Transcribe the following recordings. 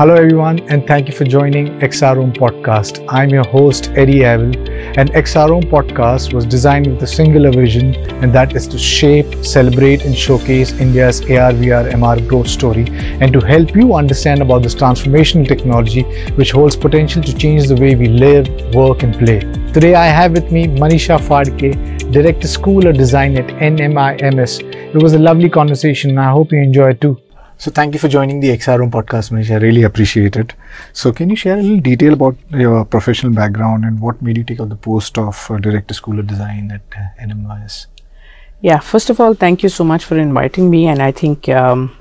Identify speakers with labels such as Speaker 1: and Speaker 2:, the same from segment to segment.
Speaker 1: Hello, everyone, and thank you for joining XROM Podcast. I'm your host, Eddie Avil, and XROM Podcast was designed with a singular vision, and that is to shape, celebrate, and showcase India's AR, VR, MR growth story, and to help you understand about this transformational technology which holds potential to change the way we live, work, and play. Today, I have with me Manisha Fadke, Director School of Design at NMIMS. It was a lovely conversation, and I hope you enjoy it too. So thank you for joining the XROM podcast, Manish. I really appreciate it. So can you share a little detail about your professional background and what made you take up the post of uh, Director School of Design at uh, NMIMS?
Speaker 2: Yeah, first of all, thank you so much for inviting me. And I think um,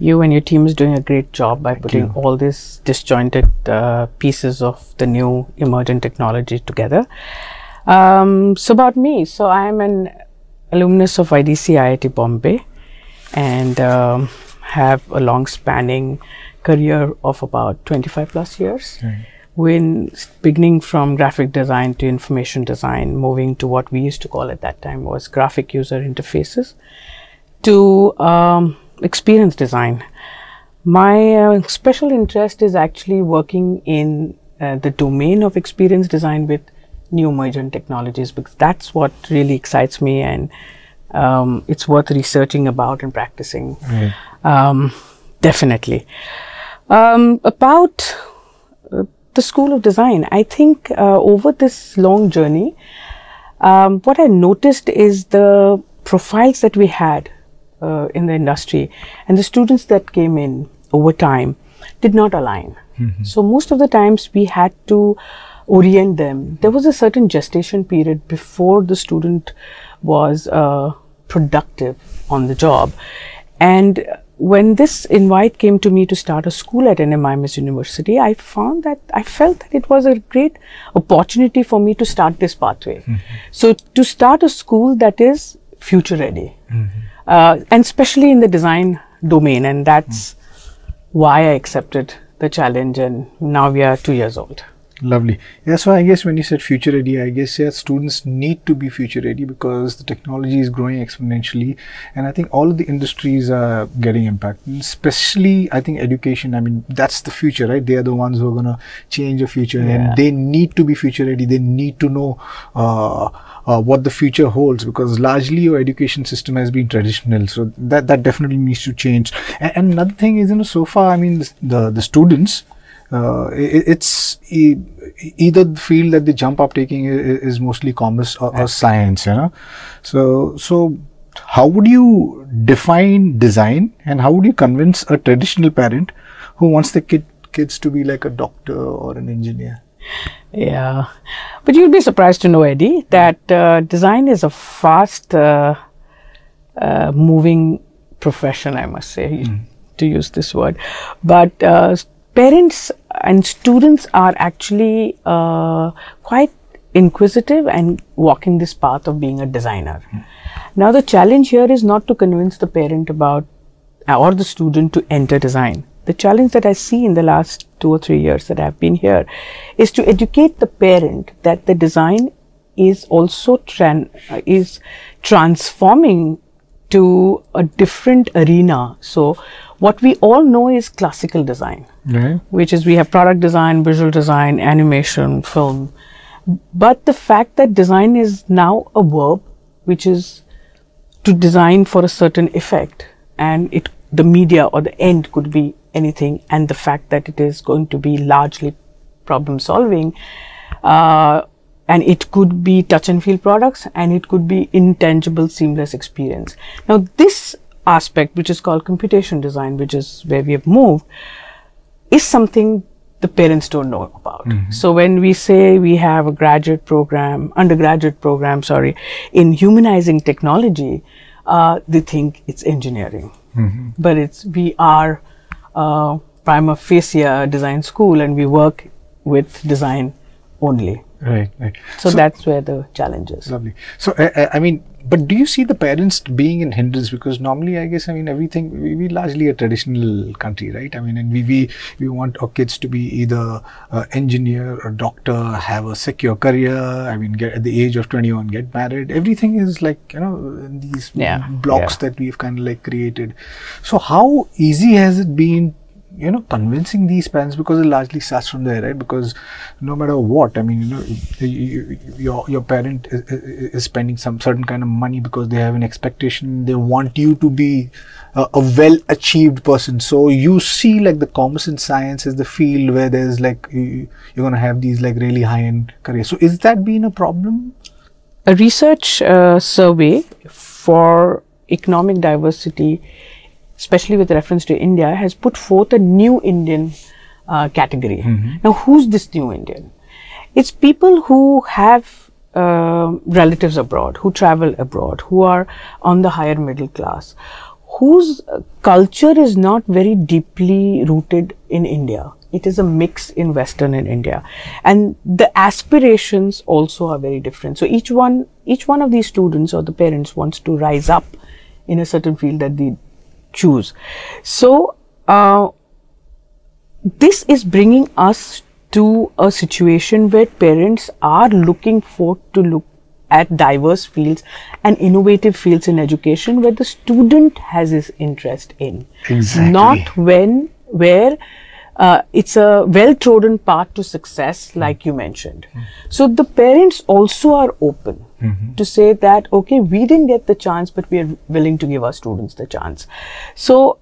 Speaker 2: you and your team is doing a great job by
Speaker 1: Thank
Speaker 2: putting
Speaker 1: you.
Speaker 2: all these disjointed uh, pieces of the new emergent technology together. Um, so about me, so I am an alumnus of IDC IIT Bombay and um, have a long spanning career of about 25 plus years. When beginning from graphic design to information design, moving to what we used to call at that time was graphic user interfaces, to um, experience design. My uh, special interest is actually working in uh, the domain of experience design with new emergent technologies because that's what really excites me and um, it's worth researching about and practicing.
Speaker 1: Right.
Speaker 2: Um, definitely. Um, about uh, the School of Design, I think uh, over this long journey, um, what I noticed is the profiles that we had uh, in the industry and the students that came in over time did not align. So, most of the times we had to orient them. There was a certain gestation period before the student was uh, productive on the job. And when this invite came to me to start a school at NMIMS University, I found that I felt that it was a great opportunity for me to start this pathway. Mm-hmm. So, to start a school that is future ready, mm-hmm. uh, and especially in the design domain, and that's mm. why I accepted the challenge. And now we are two years old.
Speaker 1: Lovely. Yeah, so I guess when you said future ready, I guess yeah, students need to be future ready because the technology is growing exponentially, and I think all of the industries are getting impacted. Especially, I think education. I mean, that's the future, right? They are the ones who are gonna change the future,
Speaker 2: Yeah.
Speaker 1: and they need to be future ready. They need to know. Uh, uh, what the future holds because largely your education system has been traditional so that that definitely needs to change and, and another thing is you know so far i mean the the, the students uh, i- it's e- either the field that the jump up taking is, is mostly commerce or, or science you know? So so how would you define design and how would you convince a traditional parent who wants the kid kids to be like a doctor or an engineer?
Speaker 2: Yeah, but you'd be surprised to know, Eddie, that uh, design is a fast uh, uh, moving profession, I must say, to use this word. But uh, parents and students are actually uh, quite inquisitive and walking this path of being a designer. Now, the challenge here is not to convince the parent about or the student to enter design. The challenge that I see in the last two or three years that I've been here is to educate the parent that the design is also tran- uh, is transforming to a different arena. So, what we all know is classical design
Speaker 1: right
Speaker 2: which is we have product design, visual design, animation, film. But the fact that design is now a verb, which is to design for a certain effect, and it the media or the end could be anything, and the fact that it is going to be largely problem solving, uh, and it could be touch and feel products, and it could be intangible, seamless experience. Now, this aspect, which is called computation design, which is where we have moved, is something the parents don't know about. So when we say we have a graduate program, undergraduate program, sorry, in humanizing technology, uh, they think it's engineering, but it's we are uh, prima facie design school, and we work with design only.
Speaker 1: Right right
Speaker 2: So, that's where the challenge is.
Speaker 1: Lovely. So, I, I- mean, but do you see the parents being in hindrance? Because normally, I guess, I mean, everything we, we largely a traditional country, right? I mean, and we we, we want our kids to be either uh, engineer or doctor, have a secure career. I mean, get at the age of twenty one, get married. Everything is like you know in these
Speaker 2: Yeah,
Speaker 1: blocks
Speaker 2: yeah.
Speaker 1: that we've kind of like created. So, how easy has it been you know convincing these parents because it largely starts from there right? Because no matter what i mean you know you, you, your your parent is, is, spending some certain kind of money because they have an expectation. They want you to be a, a well achieved person. So you see like the commerce and science is the field where there's like you, you're going to have these like really high end careers. So is that been a problem?
Speaker 2: A research uh, survey for economic diversity especially with reference to India, has put forth a new Indian uh, category. Mm-hmm. Now, who's this new Indian? It's people who have uh, relatives abroad, who travel abroad, who are on the higher middle class, whose culture is not very deeply rooted in India. It is a mix in Western and India, and the aspirations also are very different. So each one, each one of these students or the parents wants to rise up in a certain field that they choose. So, uh, this is bringing us to a situation where parents are looking for to look at diverse fields and innovative fields in education where the student has his interest in
Speaker 1: exactly.
Speaker 2: not when where uh, it's a well trodden path to success like you mentioned mm. so the parents also are open mm-hmm. to say that okay we didn't get the chance but we are willing to give our students the chance so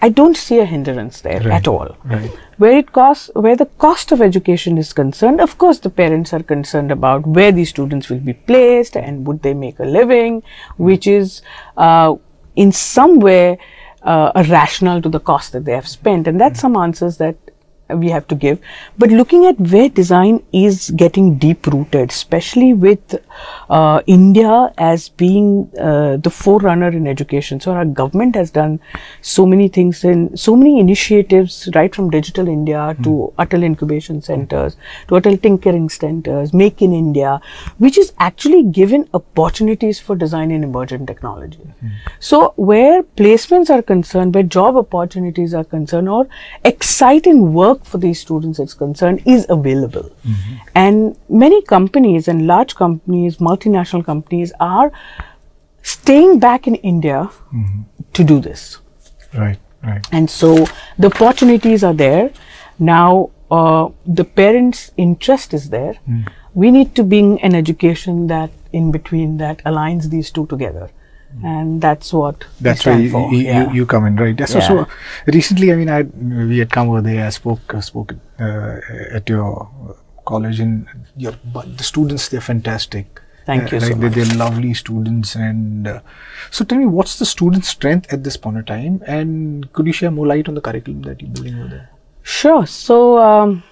Speaker 2: i don't see a hindrance there
Speaker 1: right.
Speaker 2: at all
Speaker 1: right.
Speaker 2: where it costs where the cost of education is concerned of course the parents are concerned about where these students will be placed and would they make a living which is uh, in some way uh, a rationale to the cost that they have spent and that's mm-hmm. some answers that we have to give. But looking at where design is getting deep rooted, especially with uh, India as being uh, the forerunner in education. So our government has done so many things and so many initiatives, right from Digital India mm. to Atal Incubation Centers, to Atal Tinkering Centers, Make in India, which is actually given opportunities for design in emergent technology. Mm. So where placements are concerned, where job opportunities are concerned, or exciting work work for these students is concerned is available. Mm-hmm. And many companies and large companies, multinational companies are staying back in India mm-hmm. to do this.
Speaker 1: Right, right.
Speaker 2: And so the opportunities are there. Now, uh, the parents' interest is there. Mm. We need to bring an education that in between that aligns these two together and that's what
Speaker 1: that's where you, you, yeah. you, come in right so, yeah. so recently i mean i we had come over there i spoke uh, spoke uh, at your college and your but the students they're fantastic
Speaker 2: thank uh, you
Speaker 1: right?
Speaker 2: so
Speaker 1: they're, they're, lovely students and uh, so tell me what's the student strength at this point of time and could you share more light on the curriculum that you're building over there
Speaker 2: sure so um,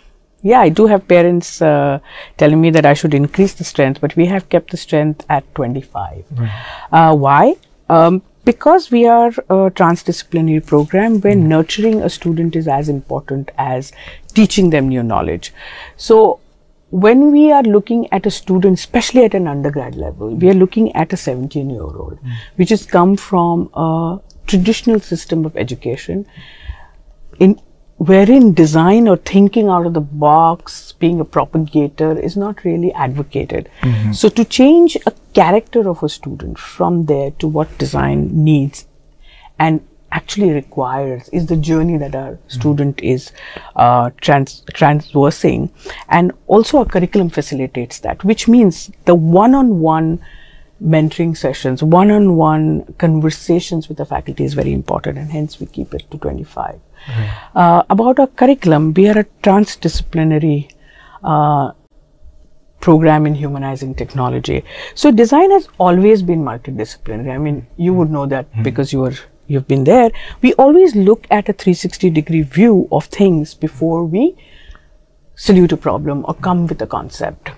Speaker 2: yeah, I do have parents uh, telling me that I should increase the strength, but we have kept the strength at 25. Right. Uh, why? Um, because we are a transdisciplinary program where mm. nurturing a student is as important as teaching them new knowledge. So, when we are looking at a student, especially at an undergrad level, we are looking at a 17 year old, mm. which has come from a traditional system of education. In wherein design or thinking out of the box, being a propagator is not really advocated. Mm-hmm. So to change a character of a student from there to what design needs and actually requires is the journey that our mm-hmm. student is uh, trans- transversing and also our curriculum facilitates that which means the one-on-one mentoring sessions one-on-one conversations with the faculty is very important and hence we keep it to 25 uh, about our curriculum, we are a transdisciplinary uh, program in humanizing technology. So design has always been multidisciplinary. I mean, you would know that mm. because you were you've been there. We always look at a 360 degree view of things before we salute a problem or come with a concept.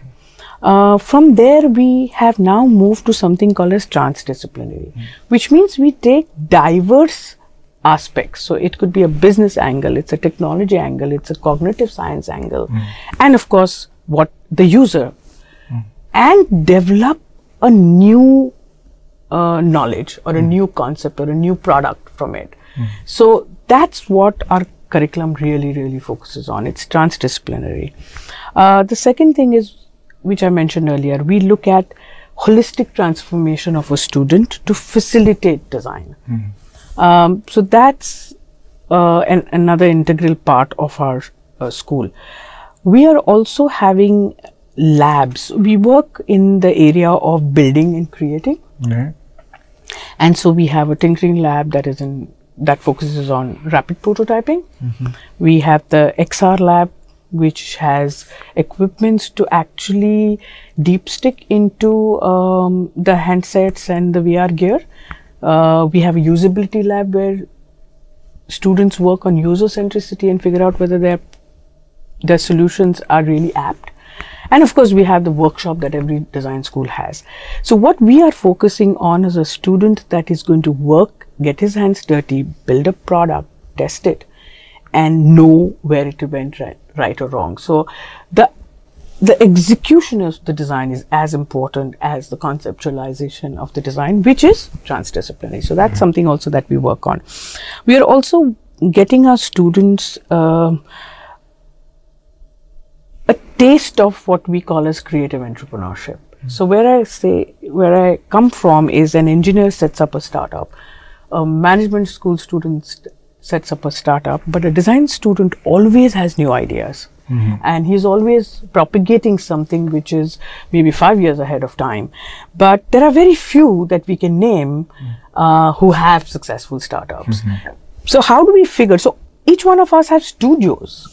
Speaker 2: Uh, from there, we have now moved to something called as transdisciplinary, mm. which means we take diverse aspects. So it could be a business angle, it's a technology angle, it's a cognitive science angle, mm. and of course, what the user, mm. and develop a new uh, knowledge or a mm. new concept or a new product from it. Hmm. So that's what our curriculum really, really focuses on. It's transdisciplinary. Uh, the second thing is, which I mentioned earlier, we look at holistic transformation of a student to facilitate design. Mm. Um, so that's uh, an, another integral part of our uh, school. We are also having labs. We work in the area of building and creating. And so we have a tinkering lab that is in that focuses on rapid prototyping. We have the XR lab, which has equipments to actually deep stick into um, the handsets and the VR gear. Uh, we have a usability lab where students work on user centricity and figure out whether their their solutions are really apt. And of course, we have the workshop that every design school has. So, what we are focusing on is a student that is going to work, get his hands dirty, build a product, test it, and know where it went right, right or wrong. So, the the execution of the design is as important as the conceptualization of the design, which is transdisciplinary. So that's something also that we work on. We are also getting our students uh, a taste of what we call as creative entrepreneurship. So where I say where I come from is an engineer sets up a startup, a management school student sets up a startup, but a design student always has new ideas. Mm-hmm. And he's always propagating something which is maybe five years ahead of time. But there are very few that we can name mm-hmm. uh, who have successful startups. Mm-hmm. So, how do we figure? So, each one of us has studios,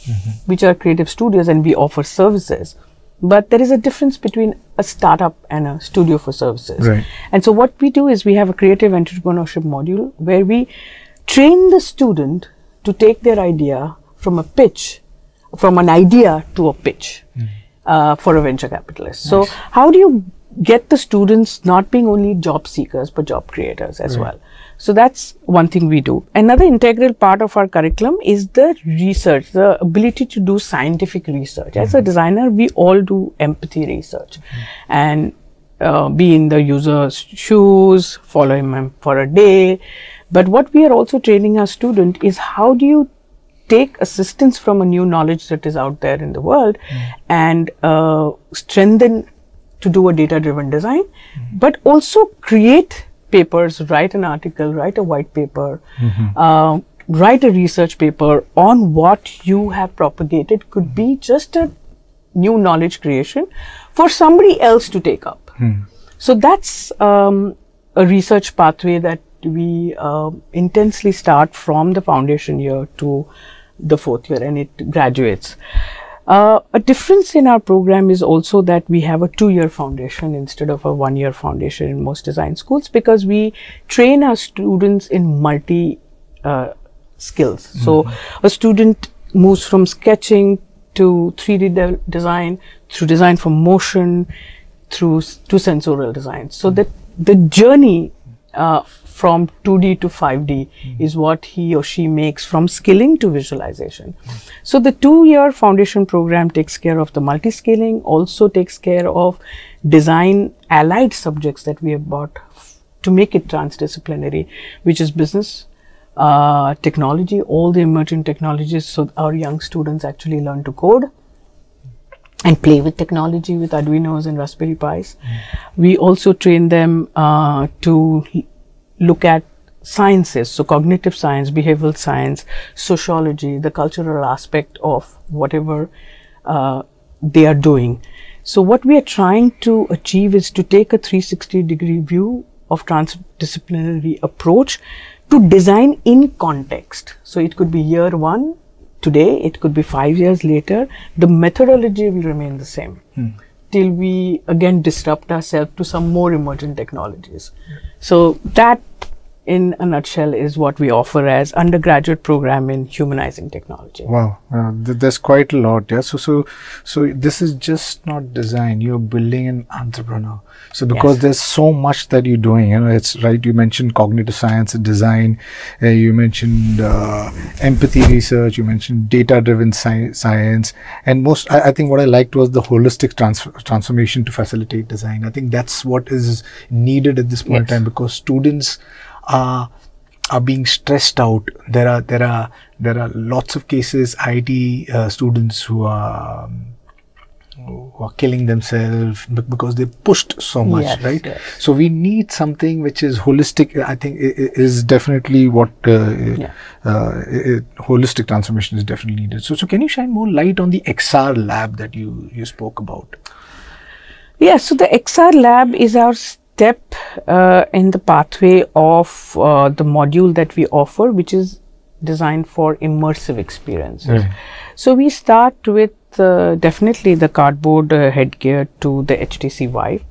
Speaker 2: which are creative studios, and we offer services. But there is a difference between a startup and a studio for services.
Speaker 1: Right.
Speaker 2: And so, what we do is we have a creative entrepreneurship module where we train the student to take their idea from a pitch, from an idea to a pitch uh, for a venture capitalist. So, how do you get the students not being only job seekers but job creators as well? So, that's one thing we do. Another integral part of our curriculum is the research, the ability to do scientific research. As a designer, we all do empathy research and uh, be in the user's shoes, follow him for a day. But what we are also training our student is how do you take assistance from a new knowledge that is out there in the world and uh, strengthen to do a data driven design, but also create papers, write an article, write a white paper, uh, write a research paper on what you have propagated could be just a new knowledge creation for somebody else to take up. So that's um, a research pathway that we um intensely start from the foundation year to the fourth year and it graduates. Uh, a difference in our program is also that we have a two year foundation instead of a one year foundation in most design schools because we train our students in multi uh, skills. So, a student moves from sketching to 3D de- design, through design for motion, through s- to sensorial design. So that the journey uh, from 2D to 5D is what he or she makes from skilling to visualization. So the two-year foundation program takes care of the multi-skilling, also takes care of design allied subjects that we have bought f- to make it transdisciplinary, which is business, uh, technology, all the emerging technologies. So our young students actually learn to code and play with technology with Arduinos and Raspberry Pis. We also train them uh, to look at sciences, so cognitive science, behavioral science, sociology, the cultural aspect of whatever uh, they are doing. So, what we are trying to achieve is to take a 360 degree view of transdisciplinary approach to design in context. So, it could be year one today, it could be five years later, the methodology will remain the same till we again disrupt ourselves to some more emergent technologies. So that in a nutshell is what we offer as undergraduate program in humanizing technology.
Speaker 1: Wow, uh, th- there's quite a lot. Yeah. So, so, so this is just not design. You're building an entrepreneur. So, because
Speaker 2: Yes.
Speaker 1: there's so much that you're doing, you know, it's right. You mentioned cognitive science and design. Uh, you mentioned uh, empathy research. You mentioned data-driven sci- science, and most. I, I think what I liked was the holistic trans- transformation to facilitate design. I think that's what is needed at this point in time because students are are being stressed out. There are there are there are lots of cases IT uh, students who are um, are killing themselves because they pushed so much,
Speaker 2: Yes,
Speaker 1: right?
Speaker 2: yes.
Speaker 1: So we need something which is holistic. I think is definitely what uh,
Speaker 2: Yeah.
Speaker 1: uh, i- i- holistic transformation is definitely needed. So, so can you shine more light on the XR lab that you you spoke about?
Speaker 2: Yeah, so the XR lab is our step uh, in the pathway of uh, the module that we offer, which is designed for immersive experiences.
Speaker 1: Right.
Speaker 2: So we start with uh, definitely the cardboard uh, headgear to the HTC Vive.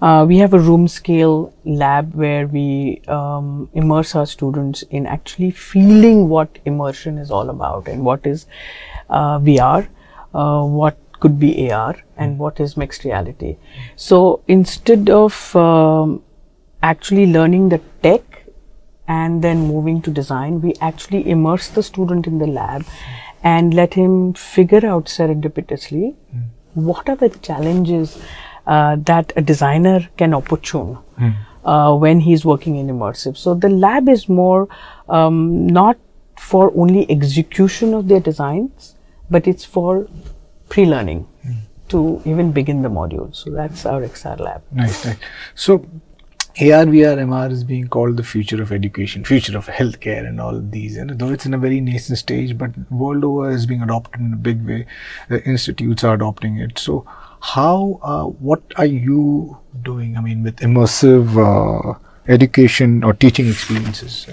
Speaker 2: Uh, we have a room scale lab where we um, immerse our students in actually feeling what immersion is all about and what is uh, VR, uh, what could be AR, and what is mixed reality. So instead of um, actually learning the tech and then moving to design, we actually immerse the student in the lab and let him figure out serendipitously what are the challenges uh, that a designer can opportune uh, when he's working in immersive. So the lab is more um, not for only execution of their designs, but it's for pre-learning to even begin the module. So that's our XR lab.
Speaker 1: Nice, nice. So, AR, VR, MR is being called the future of education, future of healthcare, and all these. And though it's in a very nascent stage, but world over is being adopted in a big way. The institutes are adopting it. So, how, uh, what are you doing? I mean, with immersive uh, education or teaching experiences?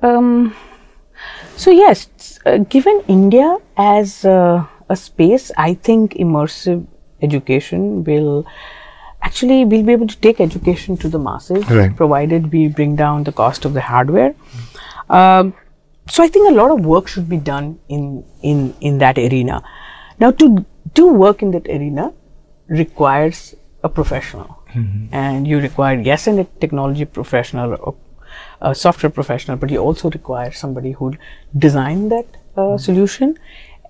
Speaker 2: Um, so yes, uh, given India as uh, a space, I think immersive education will actually we'll be able to take education to the masses,
Speaker 1: Right.
Speaker 2: provided we bring down the cost of the hardware. Um, so I think a lot of work should be done in in in that arena. Now, to do work in that arena requires a professional, and you require yes, and a technology professional or a software professional, but you also require somebody who design that uh, solution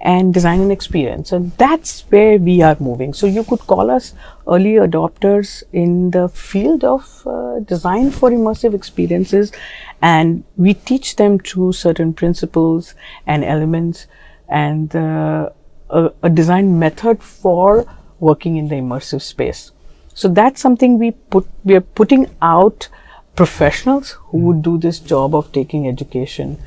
Speaker 2: and design an experience. And that's where we are moving. So you could call us early adopters in the field of uh, design for immersive experiences, and we teach them through certain principles and elements and uh, a, a design method for working in the immersive space. So that's something we put we are putting out professionals who would do this job of taking education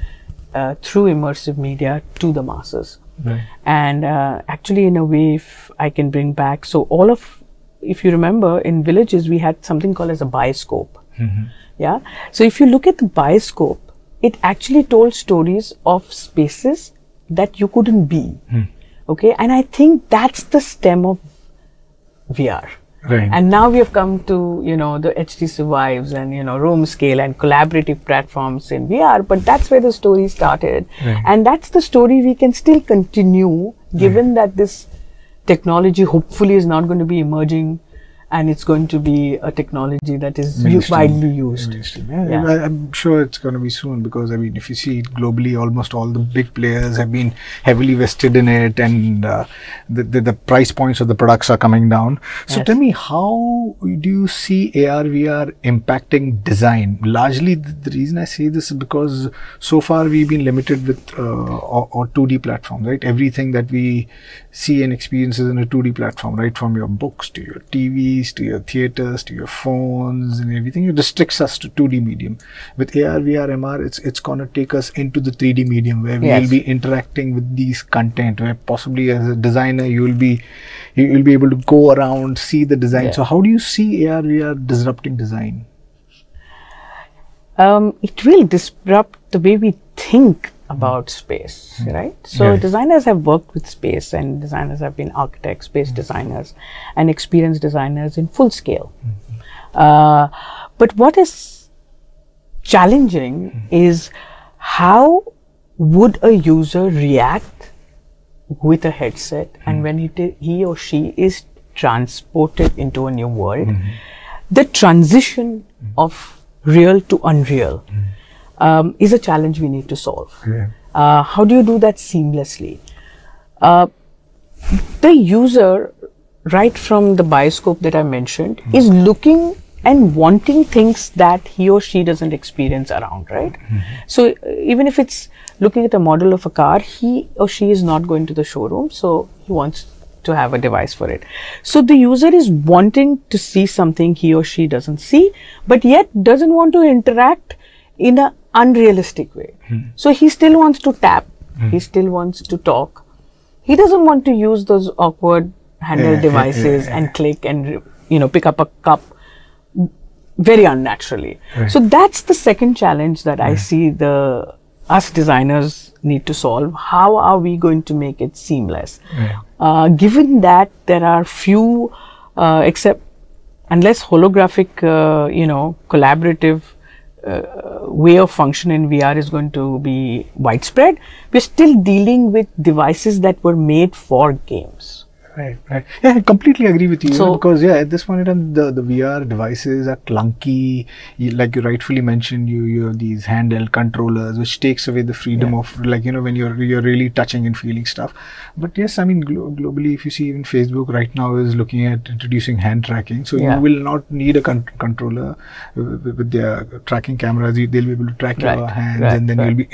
Speaker 2: uh, through immersive media to the masses.
Speaker 1: Right.
Speaker 2: And uh, actually, in a way, if I can bring back, so all of, if you remember, in villages we had something called as a bioscope. Yeah. So if you look at the bioscope, it actually told stories of spaces that you couldn't be. Okay. And I think that's the stem of VR.
Speaker 1: Right.
Speaker 2: And now we have come to, you know, the HTC Vives and, you know, room scale and collaborative platforms in VR, but that's where the story started.
Speaker 1: Right.
Speaker 2: And that's the story we can still continue given that this technology hopefully is not going to be emerging and it's going to be a technology that is
Speaker 1: Mainstream.
Speaker 2: widely used.
Speaker 1: Mainstream. Yeah,
Speaker 2: Yeah.
Speaker 1: I, I'm sure it's going to be soon because I mean, if you see it globally, almost all the big players have been heavily vested in it, and uh, the, the the price points of the products are coming down. So
Speaker 2: Yes.
Speaker 1: tell me, how do you see AR VR impacting design? Largely, the, the reason I say this is because so far we've been limited with uh, or, or 2D platforms, right? Everything that we see and experience is in a 2D platform, right? From your books to your TVs to your theaters to your phones and everything. It restricts us to 2D medium. With AR, VR, MR, it's it's gonna take us into the 3D medium where we will be interacting with these content. Where possibly as a designer you will be you will be able to go around, see the design.
Speaker 2: Yeah.
Speaker 1: So how do you see AR, VR disrupting design?
Speaker 2: um, it will disrupt the way we think about space, hmm. right? So
Speaker 1: Yeah.
Speaker 2: designers have worked with space, and designers have been architects, space hmm. designers, and experienced designers in full scale. Hmm. Uh, but what is challenging is how would a user react with a headset and when he, t- he or she is transported into a new world the transition of real to unreal um, is a challenge we need to solve.
Speaker 1: Yeah.
Speaker 2: uh, how do you do that seamlessly? Uh, the user right from the bioscope that i mentioned is looking and wanting things that he or she doesn't experience around right? So uh, even if it's looking at a model of a car he or she is not going to the showroom so he wants to have a device for it. So the user is wanting to see something he or she doesn't see, but yet doesn't want to interact in an unrealistic way. So he still wants to tap, he still wants to talk. He doesn't want to use those awkward handle
Speaker 1: Yeah,
Speaker 2: devices
Speaker 1: yeah, yeah.
Speaker 2: and click and you know pick up a cup very unnaturally.
Speaker 1: Right.
Speaker 2: So that's the second challenge that I see the us designers need to solve. How are we going to make it seamless? Uh, given that there are few, uh, except unless holographic, uh, you know, collaborative uh, way of function in VR is going to be widespread, we're still dealing with devices that were made for games.
Speaker 1: Right, right. Yeah, I completely agree with you.
Speaker 2: So-
Speaker 1: because yeah, at this point in time, the, the VR devices are clunky. You, like you rightfully mentioned, you you have these handheld controllers, which takes away the freedom of like you know when you're you're really touching and feeling stuff. But yes, I mean glo- globally, if you see even Facebook right now is looking at introducing hand tracking, so
Speaker 2: Yeah.
Speaker 1: you will not need a con- controller uh, with, with their tracking cameras. You, they'll be able to track your hands,
Speaker 2: right,
Speaker 1: and then
Speaker 2: right.
Speaker 1: you'll be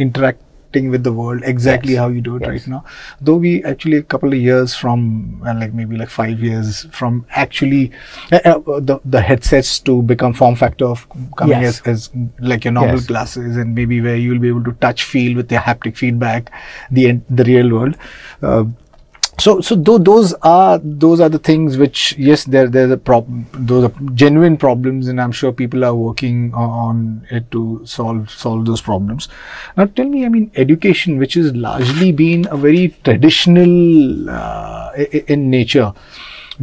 Speaker 1: interacting with the world exactly
Speaker 2: Yes,
Speaker 1: how you do it
Speaker 2: yes.
Speaker 1: right now though we actually a couple of years from uh, like maybe like five years from actually uh, uh, the the headsets to become form factor of coming
Speaker 2: Yes.
Speaker 1: as, as like your normal glasses and maybe where you'll be able to touch feel with the haptic feedback the the real world uh, so so tho- those are those are the things which yes there there's a problem those are genuine problems and i'm sure people are working on it to solve solve those problems. Now tell me i mean education which has largely been a very traditional uh, in nature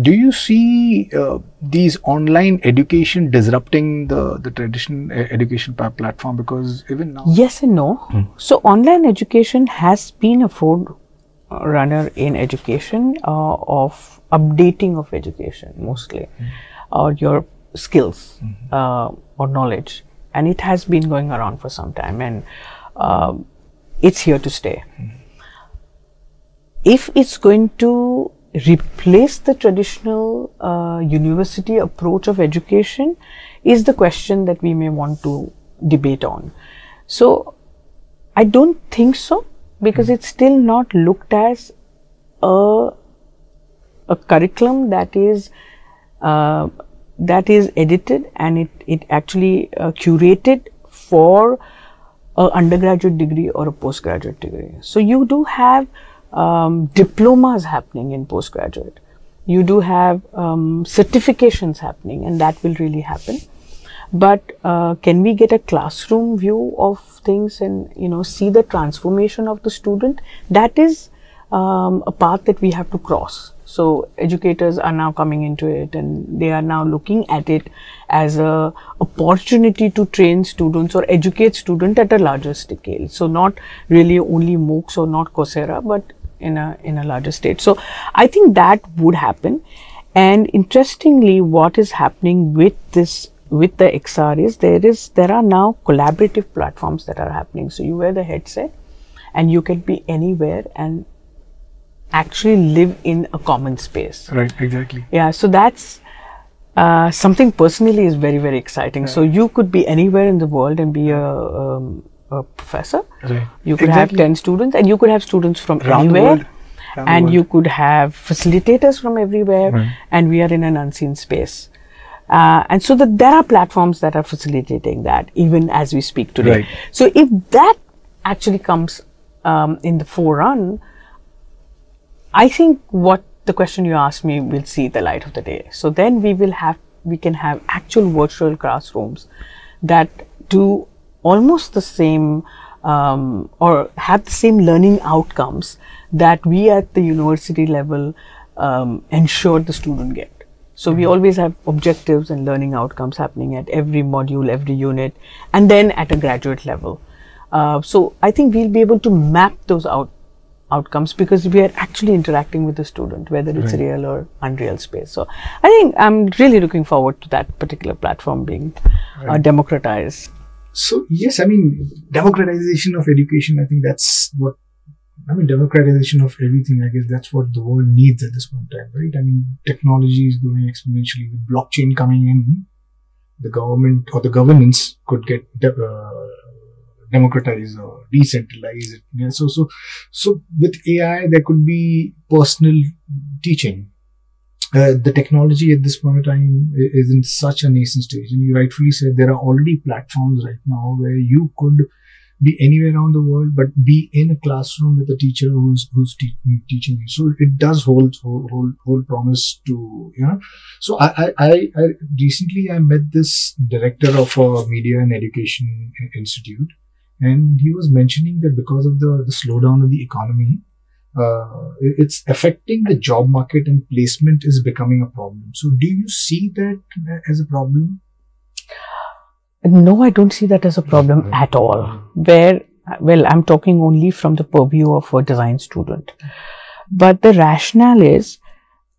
Speaker 1: do you see uh, these online education disrupting the the traditional education platform? Because even now
Speaker 2: Yes and no. So online education has been a forerunner in education uh, of updating of education mostly, or your skills uh, or knowledge, and it has been going around for some time, and um, it's here to stay. If it's going to replace the traditional uh, university approach of education, is the question that we may want to debate on. So, I don't think so because it's still not looked as a a curriculum that is uh, that is edited and it it actually uh, curated for a undergraduate degree or a postgraduate degree. So you do have um, diplomas happening in postgraduate. You do have um, certifications happening, and that will really happen but uh, can we get a classroom view of things and you know see the transformation of the student? That is um, a path that we have to cross. So educators are now coming into it and they are now looking at it as a opportunity to train students or educate students at a larger scale. So not really only moocs or not coursera but in a in a larger state. So i think that would happen. And interestingly what is happening with this with the XR is there is there are now collaborative platforms that are happening. So you wear the headset and you can be anywhere and actually live in a common space.
Speaker 1: right exactly
Speaker 2: Yeah, so that's uh, something personally is very very exciting. So you could be anywhere in the world and be a, um, a professor.
Speaker 1: right
Speaker 2: You could
Speaker 1: Exactly.
Speaker 2: have 10 students and you could have students from
Speaker 1: Around
Speaker 2: anywhere.
Speaker 1: world. Around the
Speaker 2: And you could have facilitators from everywhere,
Speaker 1: Right.
Speaker 2: and we are in an unseen space. Uh, and so that there are platforms that are facilitating that even as we speak today.
Speaker 1: Right.
Speaker 2: So if that actually comes um, in the forerun, I think what the question you asked me will see the light of the day. So then we will have we can have actual virtual classrooms that do almost the same um, or have the same learning outcomes that we at the university level um, ensure the student get. So we always have objectives and learning outcomes happening at every module, every unit, and then at a graduate level. Uh, so I think we'll be able to map those out outcomes because we are actually interacting with the student, whether it's
Speaker 1: Right.
Speaker 2: real or unreal space. So I think I'm really looking forward to that particular platform being uh, democratized.
Speaker 1: So yes, I mean democratization of education. I think that's what I mean. Democratization of everything. I guess that's what the world needs at this point in time, right? I mean, technology is growing exponentially with blockchain coming in. The government or the governance could get de- uh, democratize or decentralized. Yeah, so, so, so with AI, there could be personal teaching. Uh, the technology at this point in time is in such a nascent stage, and you rightfully said there are already platforms right now where you could be anywhere around the world, but be in a classroom with a teacher who's who's te- teaching you. So it does hold hold hold promise to you know. So I I, I recently I met this director of a media and education institute, and he was mentioning that because of the the slowdown of the economy. Uh, it's affecting the job market and placement is becoming a problem. So, do you see that as a problem?
Speaker 2: No, I don't see that as a problem mm-hmm. at all. Where, well, I'm talking only from the purview of a design student. But the rationale is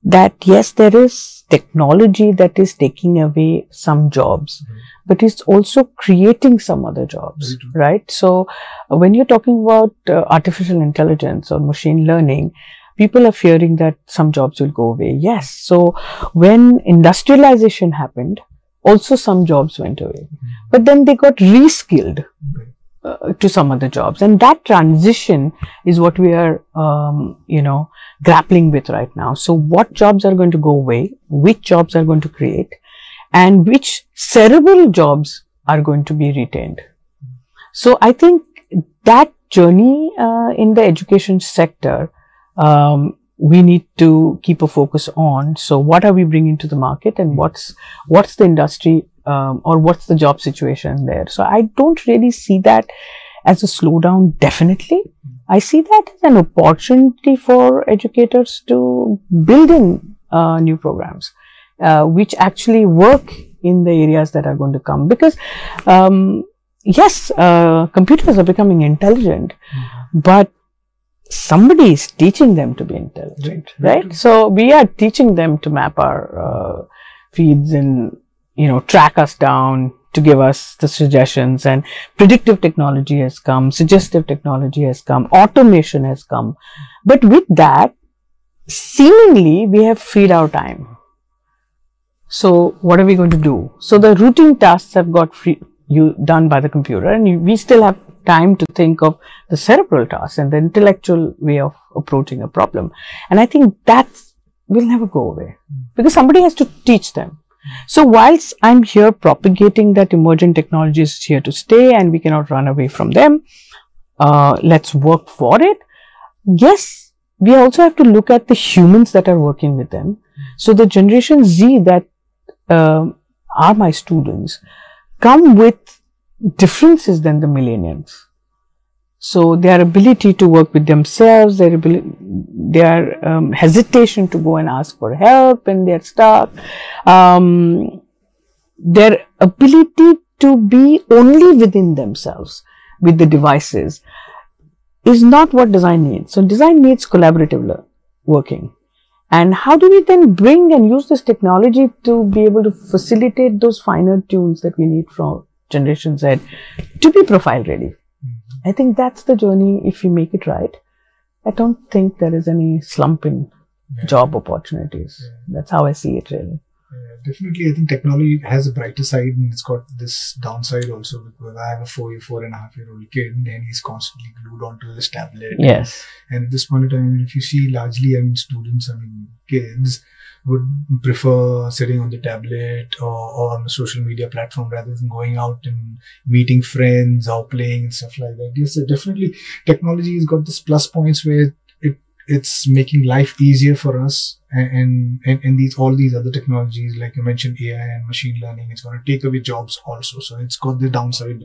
Speaker 2: that yes, there is technology that is taking away some jobs, mm-hmm. but it's also creating some other jobs, right? So when you're talking about uh, artificial intelligence or machine learning, people are fearing that some jobs will go away. Yes. So when industrialization happened, also some jobs went away. But then they got reskilled uh, to some other jobs. And that transition is what we are, um, you know, grappling with right now. So what jobs are going to go away? Which jobs are going to create? And which cerebral jobs are going to be retained? So I think that journey uh, in the education sector um, we need to keep a focus on. So what are we bringing to the market and what's, what's the industry, um, or what's the job situation there? So I don't really see that as a slowdown, definitely. I see that as an opportunity for educators to build in uh, new programs, uh, which actually work in the areas that are going to come. Because, um, yes, uh, computers are becoming intelligent, mm-hmm. but somebody is teaching them to be intelligent, right? right? So we are teaching them to map our uh, feeds and, you know, track us down to give us the suggestions and predictive technology has come, suggestive technology has come, automation has come. But with that, seemingly we have freed our time. So what are we going to do? So the routine tasks have got free, you done by the computer and we still have time to think of the cerebral task and the intellectual way of approaching a problem. And I think that will never go away because somebody has to teach them. So whilst I'm here propagating that emerging technology is here to stay and we cannot run away from them, uh, let's work for it. Yes, we also have to look at the humans that are working with them. So the generation Z that uh, are my students come with differences than the millennials. So their ability to work with themselves, their ability, their um, hesitation to go and ask for help and their stuck, um, their ability to be only within themselves with the devices is not what design needs. So design needs collaborative working. And how do we then bring and use this technology to be able to facilitate those finer tunes that we need from Generation Z to be profile ready. Mm-hmm. I think that's the journey if you make it right. I don't think there is any slump in yeah. job opportunities. Yeah. That's how I see it really.
Speaker 1: Yeah, definitely, I think technology has a brighter side and it's got this downside also because I have a four year, four and a half year old kid and he's constantly glued onto his tablet.
Speaker 2: Yes.
Speaker 1: And at this point in time, if you see largely, I mean, students, I mean, kids, would prefer sitting on the tablet or, or, on a social media platform rather than going out and meeting friends or playing and stuff like that. Yes, definitely technology has got this plus points where it it's making life easier for us and, and, and these all these other technologies like you mentioned AI and machine learning, it's going to take away jobs also. So it's got the downside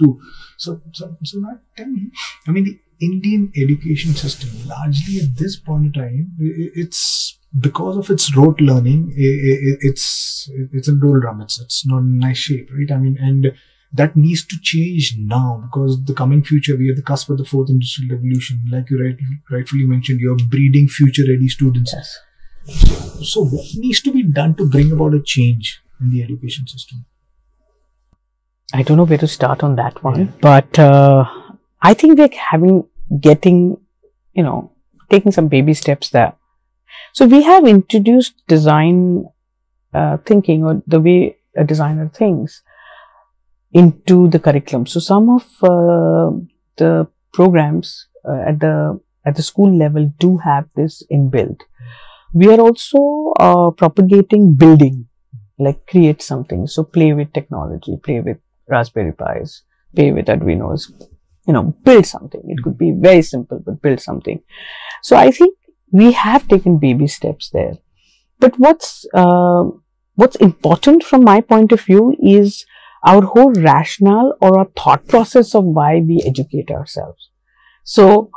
Speaker 1: too. So so so me, I mean the Indian education system largely at this point in time, it's because of its rote learning, it, it's it's a doldrum. It's it's not in nice shape, right? I mean, and that needs to change now because the coming future we are the cusp of the fourth industrial revolution. Like you right, rightfully mentioned, you're breeding future-ready students.
Speaker 2: Yes.
Speaker 1: So, so what needs to be done to bring about a change in the education system?
Speaker 2: I don't know where to start on that one, yeah. but uh, I think we're having getting, you know, taking some baby steps there. So we have introduced design uh, thinking or the way a designer thinks into the curriculum. So some of uh, the programs uh, at the at the school level do have this inbuilt. We are also uh, propagating building, like create something. So play with technology, play with Raspberry Pis, play with Arduinos, you know, build something. It could be very simple, but build something. So I think we have taken baby steps there. But what's uh, what's important from my point of view is our whole rationale or our thought process of why we educate ourselves. So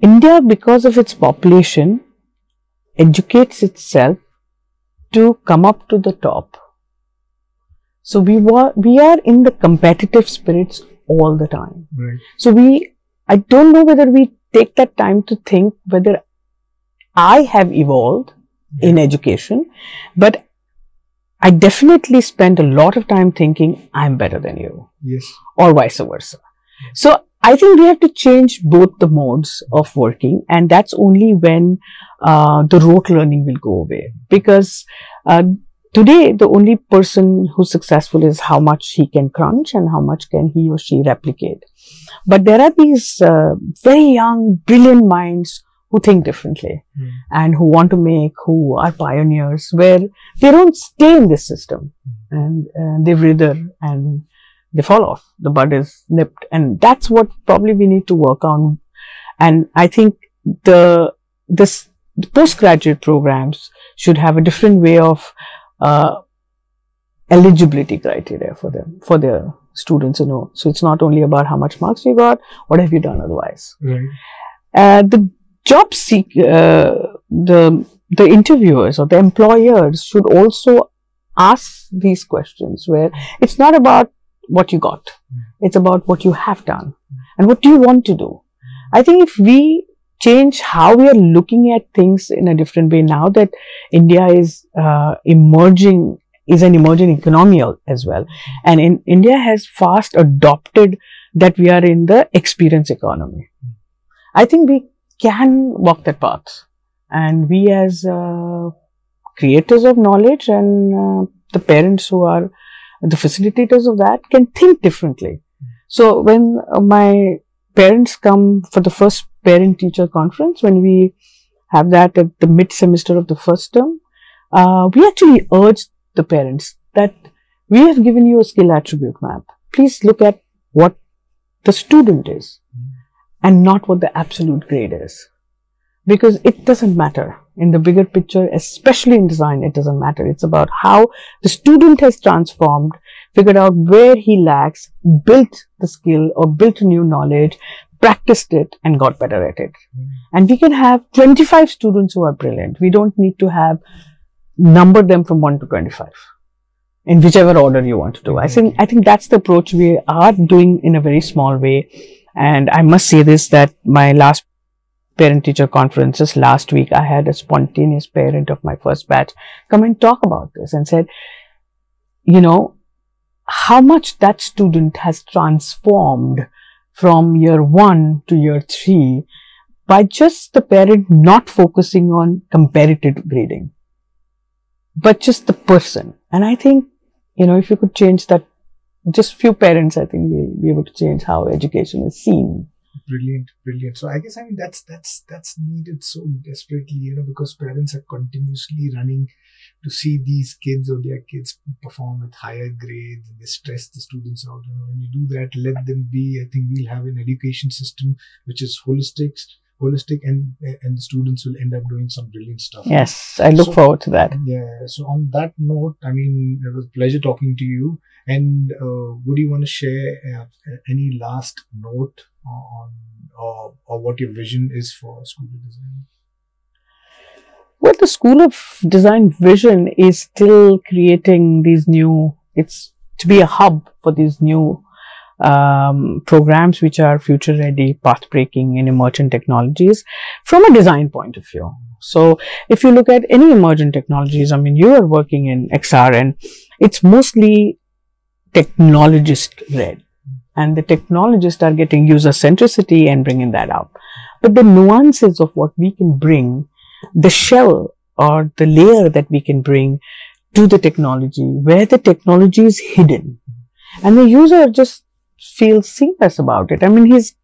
Speaker 2: India, because of its population, educates itself to come up to the top. So we were, we are in the competitive spirits all the time.
Speaker 1: Right.
Speaker 2: So we, I don't know whether we take that time to think whether I have evolved in education, but I definitely spend a lot of time thinking I'm better than you
Speaker 1: Yes.
Speaker 2: or vice versa. So I think we have to change both the modes of working and that's only when uh, the rote learning will go away because uh, today the only person who's successful is how much he can crunch and how much can he or she replicate. But there are these uh, very young, brilliant minds who think differently
Speaker 1: Mm.
Speaker 2: and who want to make, who are pioneers, where they don't stay in this system and uh, they wither and they fall off. The bud is nipped, and that's what probably we need to work on. And I think the this the postgraduate programs should have a different way of uh, eligibility criteria for them for their students to know. So it's not only about how much marks you got, what have you done otherwise.
Speaker 1: Right.
Speaker 2: Uh, the job seek uh, the the interviewers or the employers should also ask these questions where it's not about what you got. It's about what you have done. And what do you want to do? I think if we change how we are looking at things in a different way now that india is uh, emerging is an emerging economy as well and in india has fast adopted that we are in the experience economy. I think we can walk that path. And we as uh, creators of knowledge and uh, the parents who are the facilitators of that can think differently. So when uh, my parents come for the first parent teacher conference when we have that at the mid semester of the first term uh, we actually urge the parents that we have given you a skill attribute map. Please look at what the student is and not what the absolute grade is. Because it doesn't matter. In the bigger picture especially in design it doesn't matter. It's about how the student has transformed figured out where he lacks built the skill or built new knowledge practiced it and got better at it. Hmm. And we can have 25 students who are brilliant. We don't need to have number them from 1 to 25 in whichever order you want to do. I hmm. think i think that's the approach we are doing in a very small way and i must say this that my last parent teacher conferences last week i had a spontaneous parent of my first batch come and talk about this and said you know how much that student has transformed from year 1 to year 3 by just the parent not focusing on comparative grading but just the person. And i think you know if you could change that just few parents i think we'll be able to change how education is seen
Speaker 1: Brilliant, brilliant. So I guess I mean that's that's that's needed so desperately, you know, because parents are continuously running to see these kids or their kids perform with higher grades and they stress the students out. You know, when you do that, let them be. I think we'll have an education system which is holistic, holistic, and and the students will end up doing some brilliant stuff.
Speaker 2: yes i look
Speaker 1: So-
Speaker 2: forward to that
Speaker 1: Yeah. So on that note, I mean, it was a pleasure talking to you. And uh, would you want to share uh, any last note on or, or what your vision is for school of design?
Speaker 2: Well, the School of Design vision is still creating these new, it's to be a hub for these new um, programs which are future ready, path breaking in emergent technologies from a design point of view. So, if you look at any emergent technologies, I mean, you are working in XR and it's mostly technologist led and the technologists are getting user centricity and bringing that out. But the nuances of what we can bring, the shell or the layer that we can bring to the technology, where the technology is hidden. and the user just feels seamless about it. I mean, he's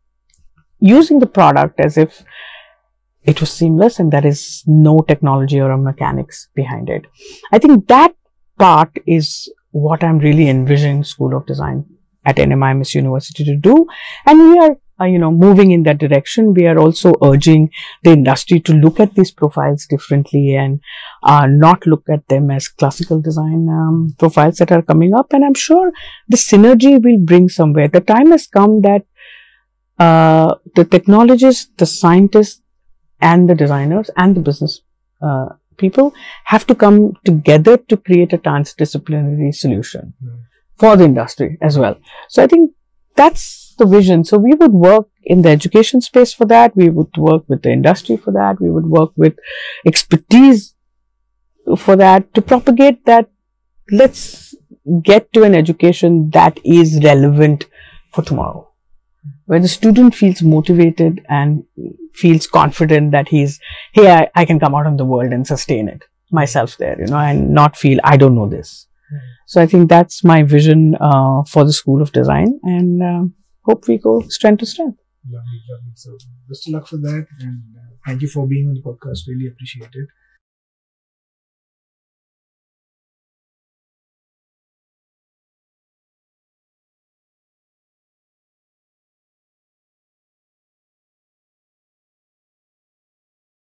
Speaker 2: using the product as if it was seamless and there is no technology or mechanics behind it. I think that part is what I'm really envisioning School of Design at NMI NMIMS University to do. And we are, uh, you know, moving in that direction. We are also urging the industry to look at these profiles differently and uh, not look at them as classical design um, profiles that are coming up. And I'm sure the synergy will bring somewhere. The time has come that uh, the technologists, the scientists, and the designers and the business uh, people have to come together to create a transdisciplinary solution mm. for the industry as well. So I think that's the vision. So we would work in the education space for that. We would work with the industry for that. We would work with expertise for that to propagate that. Let's get to an education that is relevant for tomorrow where the student feels motivated and feels confident that he's, hey, I, I, can come out in the world and sustain it myself there, you know, and not feel I don't know this. Mm. So I think that's my vision uh, for the School of Design and uh, hope we go strength to strength.
Speaker 1: Lovely, lovely. So best of luck for that and uh, thank you for being on the podcast. Really appreciate it.